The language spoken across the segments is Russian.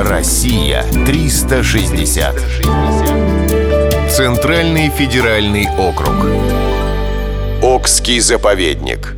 Россия 360. Центральный федеральный округ. Окский заповедник.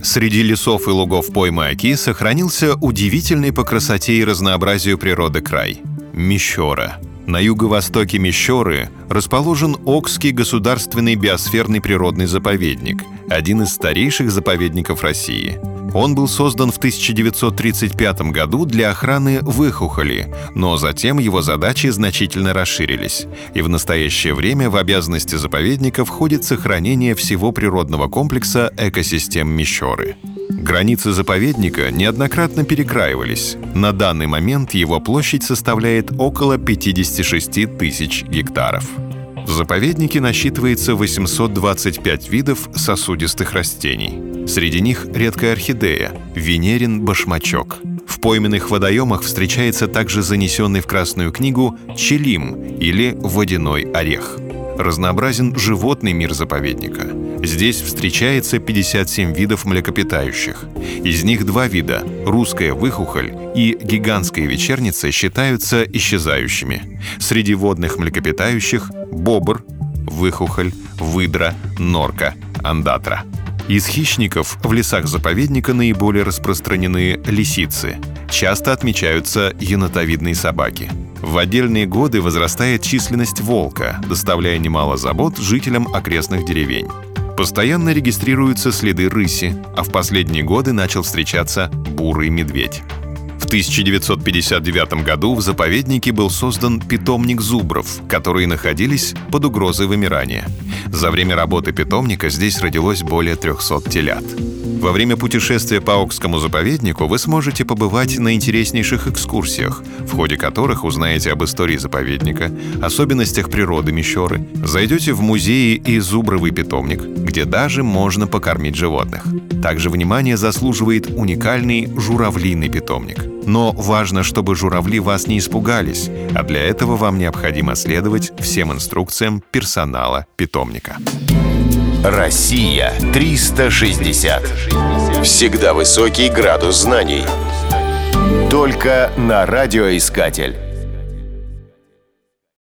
Среди лесов и лугов поймы Оки сохранился удивительный по красоте и разнообразию природы край – Мещера. На юго-востоке Мещеры расположен Окский государственный биосферный природный заповедник, один из старейших заповедников России – он был создан в 1935 году для охраны выхухоли, но затем его задачи значительно расширились. И в настоящее время в обязанности заповедника входит сохранение всего природного комплекса экосистем Мещеры. Границы заповедника неоднократно перекраивались. На данный момент его площадь составляет около 56 тысяч гектаров. В заповеднике насчитывается 825 видов сосудистых растений. Среди них редкая орхидея – венерин башмачок. В пойменных водоемах встречается также занесенный в Красную книгу челим или водяной орех. Разнообразен животный мир заповедника. Здесь встречается 57 видов млекопитающих. Из них два вида – русская выхухоль и гигантская вечерница считаются исчезающими. Среди водных млекопитающих – бобр, выхухоль, выдра, норка, андатра. Из хищников в лесах заповедника наиболее распространены лисицы. Часто отмечаются енотовидные собаки. В отдельные годы возрастает численность волка, доставляя немало забот жителям окрестных деревень. Постоянно регистрируются следы рыси, а в последние годы начал встречаться бурый медведь. В 1959 году в заповеднике был создан питомник зубров, которые находились под угрозой вымирания. За время работы питомника здесь родилось более 300 телят. Во время путешествия по Окскому заповеднику вы сможете побывать на интереснейших экскурсиях, в ходе которых узнаете об истории заповедника, особенностях природы Мещеры, зайдете в музеи и зубровый питомник, где даже можно покормить животных. Также внимание заслуживает уникальный журавлиный питомник. Но важно, чтобы журавли вас не испугались, а для этого вам необходимо следовать всем инструкциям персонала питомника. Россия 360. Всегда высокий градус знаний. Только на радиоискатель.